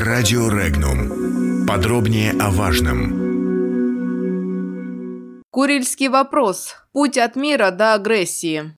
Радио Регнум. Подробнее о важном. Курильский вопрос. Путь от мира до агрессии.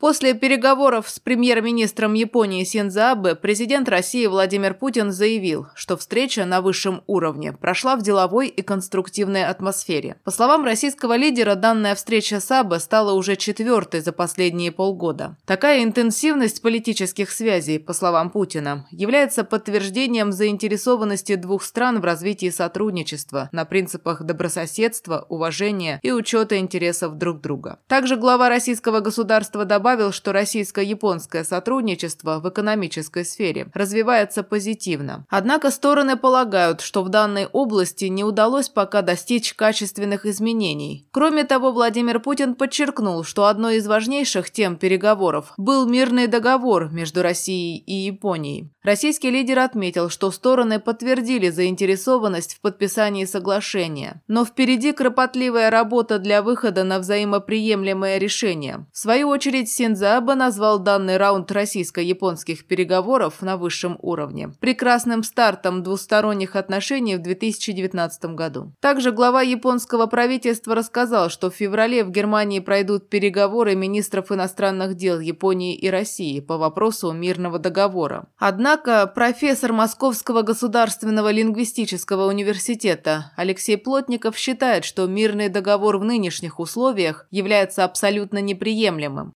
После переговоров с премьер-министром Японии Синдзо Абе президент России Владимир Путин заявил, что встреча на высшем уровне прошла в деловой и конструктивной атмосфере. По словам российского лидера, данная встреча с Абе стала уже четвертой за последние полгода. Такая интенсивность политических связей, по словам Путина, является подтверждением заинтересованности двух стран в развитии сотрудничества на принципах добрососедства, уважения и учета интересов друг друга. Также глава российского государства добавил, добавил, что российско-японское сотрудничество в экономической сфере развивается позитивно. Однако стороны полагают, что в данной области не удалось пока достичь качественных изменений. Кроме того, Владимир Путин подчеркнул, что одной из важнейших тем переговоров был мирный договор между Россией и Японией. Российский лидер отметил, что стороны подтвердили заинтересованность в подписании соглашения. Но впереди кропотливая работа для выхода на взаимоприемлемое решение. В свою очередь, Синдзо назвал данный раунд российско-японских переговоров на высшем уровне прекрасным стартом двусторонних отношений в 2019 году. Также глава японского правительства рассказал, что в феврале в Германии пройдут переговоры министров иностранных дел Японии и России по вопросу мирного договора. Однако профессор Московского государственного лингвистического университета Алексей Плотников считает, что мирный договор в нынешних условиях является абсолютно неприемлемым.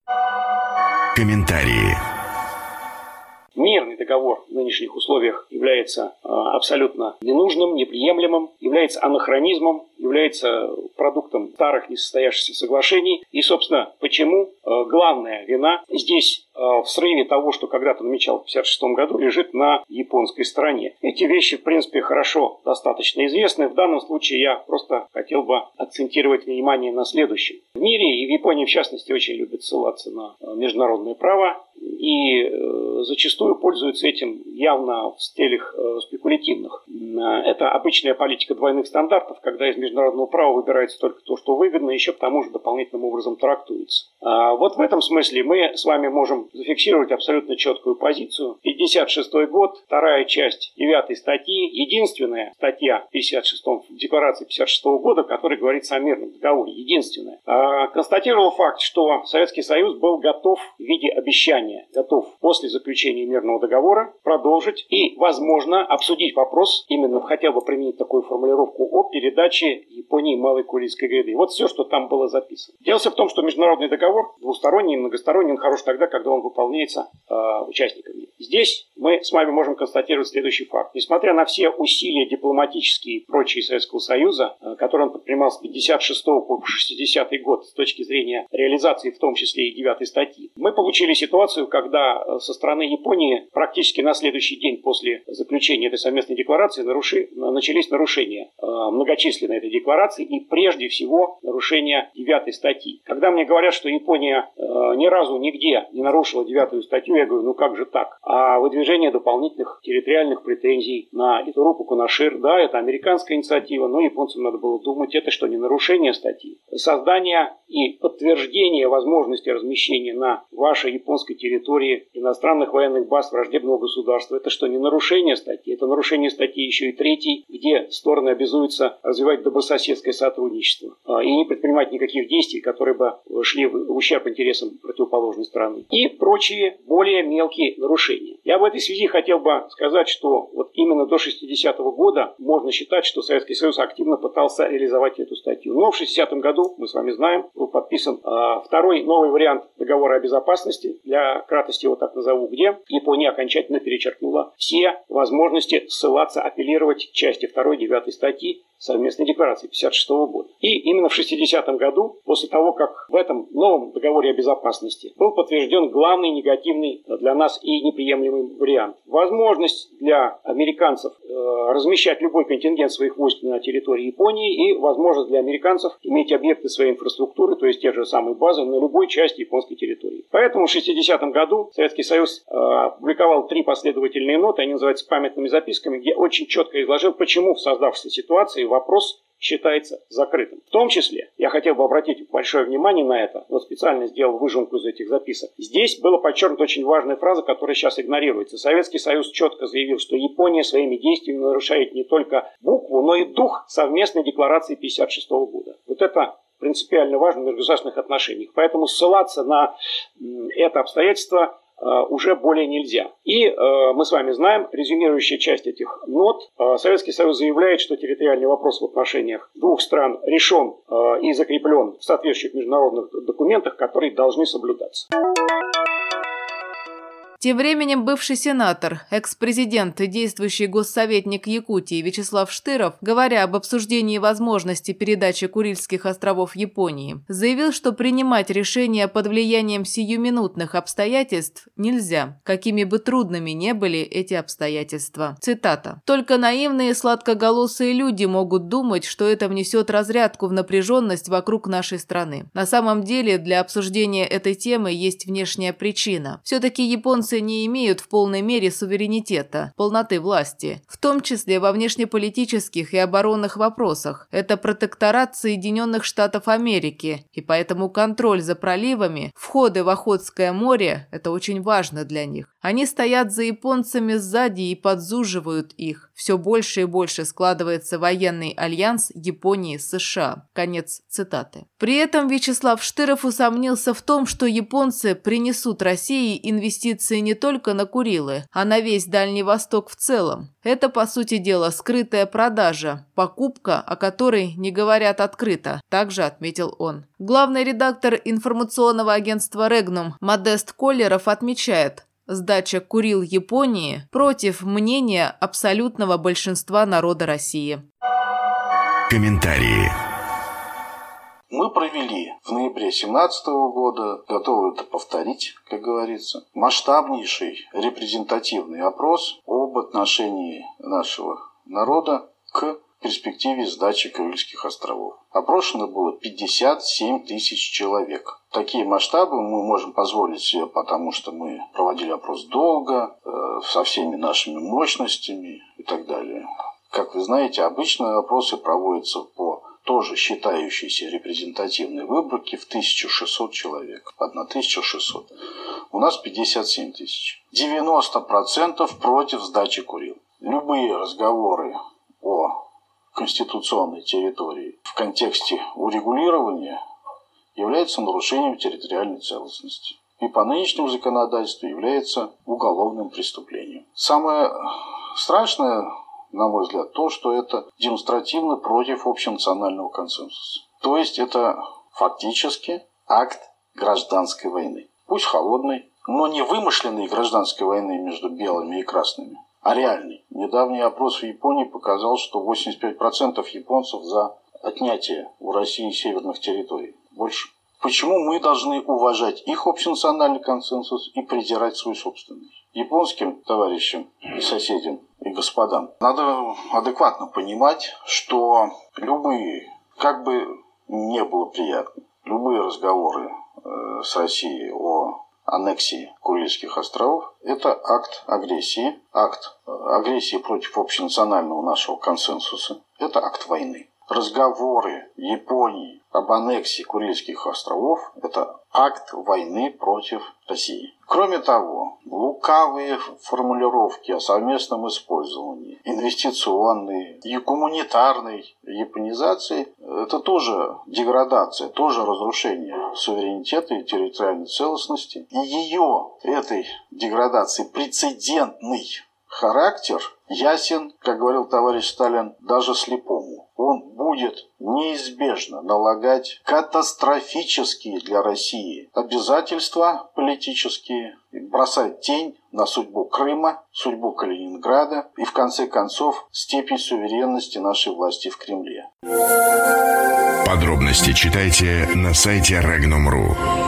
Комментарии. Мирный договор в нынешних условиях является э, абсолютно ненужным, неприемлемым, является анахронизмом, является продуктом старых несостоявшихся соглашений. И, собственно, почему э, главная вина здесь э, в срыве того, что когда-то намечалось в 1956 году, лежит на японской стороне. Эти вещи, в принципе, хорошо достаточно известны. В данном случае я просто хотел бы акцентировать внимание на следующем. В мире и в Японии, в частности, очень любят ссылаться на международное право и зачастую пользуются этим явно в стилях спекулятивных. Это обычная политика двойных стандартов, когда из международного права выбирается только то, что выгодно, еще к тому же дополнительным образом трактуется. А вот в этом смысле мы с вами можем зафиксировать абсолютно четкую позицию. 56 год, вторая часть 9 статьи, единственная статья 56 декларации 56 года, в которой говорится о мирном договоре, единственная. А, констатировал факт, что Советский Союз был готов в виде обещания, готов после заключения мирного договора продолжить и, возможно, обсудить вопрос, именно хотел бы применить такую формулировку о передаче Японии Малой Курильской гряды. Вот все, что там было записано. Дело в том, что международный договор двусторонний, многосторонний, он хорош тогда, когда он выполняется э, участниками. Здесь мы с вами можем констатировать следующий факт. Несмотря на все усилия дипломатические и прочие Советского Союза, э, которые он предпринимал с 56 по 60 год с точки зрения реализации, в том числе и 9 статьи, мы получили ситуацию, когда э, со стороны Японии практически на следующий день после заключения этой совместной декларации наруши, начались нарушения э, многочисленные этой декларации и прежде всего нарушение девятой статьи. Когда мне говорят, что Япония э, ни разу нигде не нарушила девятую статью, я говорю, ну как же так? А выдвижение дополнительных территориальных претензий на Итурупу Кунашир, да, это американская инициатива, но японцам надо было думать, это что, не нарушение статьи? Создание и подтверждение возможности размещения на вашей японской территории иностранных военных баз враждебного государства, это что, не нарушение статьи? Это нарушение статьи еще и третьей, где стороны обязуются развивать добрососедское сотрудничество а, и не предпринимать никаких действий, которые бы шли в ущерб интересам противоположной страны. И прочие более мелкие нарушения. Я в этой связи хотел бы сказать, что вот именно до 60-го года можно считать, что Советский Союз активно пытался реализовать эту статью. Но в 60-м году, мы с вами знаем, был подписан э, второй новый вариант договора о безопасности, для кратости его так назову, где Япония окончательно перечеркнула все возможности ссылаться, апеллировать части 2 9 статьи совместной декларации 1956 года. И именно в 60-м году, после того, как в этом новом договоре о безопасности был подтвержден главный негативный для нас и неприемлемый вариант. Возможность для американцев э, размещать любой контингент своих войск на территории Японии и возможность для американцев иметь объекты своей инфраструктуры, то есть те же самые базы, на любой части японской территории. Поэтому в 60-м году Советский Союз э, опубликовал три последовательные ноты, они называются памятными записками, где очень четко изложил, почему в создавшейся ситуации вопрос считается закрытым. В том числе, я хотел бы обратить большое внимание на это, вот специально сделал выжимку из этих записок. Здесь была подчеркнута очень важная фраза, которая сейчас игнорируется. Советский Союз четко заявил, что Япония своими действиями нарушает не только букву, но и дух совместной декларации 1956 года. Вот это принципиально важно в межгосударственных отношениях. Поэтому ссылаться на это обстоятельство уже более нельзя. И э, мы с вами знаем, резюмирующая часть этих нот, э, Советский Союз заявляет, что территориальный вопрос в отношениях двух стран решен э, и закреплен в соответствующих международных документах, которые должны соблюдаться. Тем временем бывший сенатор, экс-президент и действующий госсоветник Якутии Вячеслав Штыров, говоря об обсуждении возможности передачи Курильских островов Японии, заявил, что принимать решения под влиянием сиюминутных обстоятельств нельзя, какими бы трудными не были эти обстоятельства. Цитата. «Только наивные сладкоголосые люди могут думать, что это внесет разрядку в напряженность вокруг нашей страны. На самом деле для обсуждения этой темы есть внешняя причина. Все-таки японцы немцы не имеют в полной мере суверенитета, полноты власти, в том числе во внешнеполитических и оборонных вопросах. Это протекторат Соединенных Штатов Америки, и поэтому контроль за проливами, входы в Охотское море – это очень важно для них. Они стоят за японцами сзади и подзуживают их. Все больше и больше складывается военный альянс Японии с США. Конец цитаты. При этом Вячеслав Штыров усомнился в том, что японцы принесут России инвестиции не только на Курилы, а на весь Дальний Восток в целом. Это, по сути дела, скрытая продажа, покупка, о которой не говорят открыто, также отметил он. Главный редактор информационного агентства «Регнум» Модест Коллеров отмечает, Сдача Курил Японии против мнения абсолютного большинства народа России. Комментарии. Мы провели в ноябре 2017 года, готовы это повторить, как говорится, масштабнейший репрезентативный опрос об отношении нашего народа к перспективе сдачи Курильских островов. Опрошено было 57 тысяч человек. Такие масштабы мы можем позволить себе, потому что мы проводили опрос долго, э, со всеми нашими мощностями и так далее. Как вы знаете, обычно опросы проводятся по тоже считающейся репрезентативной выборке в 1600 человек. 1600. У нас 57 тысяч. 90% против сдачи Курил. Любые разговоры конституционной территории в контексте урегулирования является нарушением территориальной целостности и по нынешнему законодательству является уголовным преступлением. Самое страшное, на мой взгляд, то, что это демонстративно против общенационального консенсуса. То есть это фактически акт гражданской войны. Пусть холодной, но не вымышленной гражданской войны между белыми и красными, а реальный. Недавний опрос в Японии показал, что 85% японцев за отнятие у России северных территорий. Больше. Почему мы должны уважать их общенациональный консенсус и презирать свой собственный? Японским товарищам и соседям и господам надо адекватно понимать, что любые, как бы не было приятно, любые разговоры э, с Россией о аннексии Курильских островов. Это акт агрессии, акт э, агрессии против общенационального нашего консенсуса. Это акт войны. Разговоры Японии об аннексии Курильских островов – это акт войны против России. Кроме того, лукавые формулировки о совместном использовании, инвестиционной и гуманитарной японизации – это тоже деградация, тоже разрушение суверенитета и территориальной целостности. И ее, этой деградации, прецедентный характер ясен, как говорил товарищ Сталин, даже слепому. Будет неизбежно налагать катастрофические для России обязательства политические, бросать тень на судьбу Крыма, судьбу Калининграда и, в конце концов, степень суверенности нашей власти в Кремле. Подробности читайте на сайте Regnum.ru.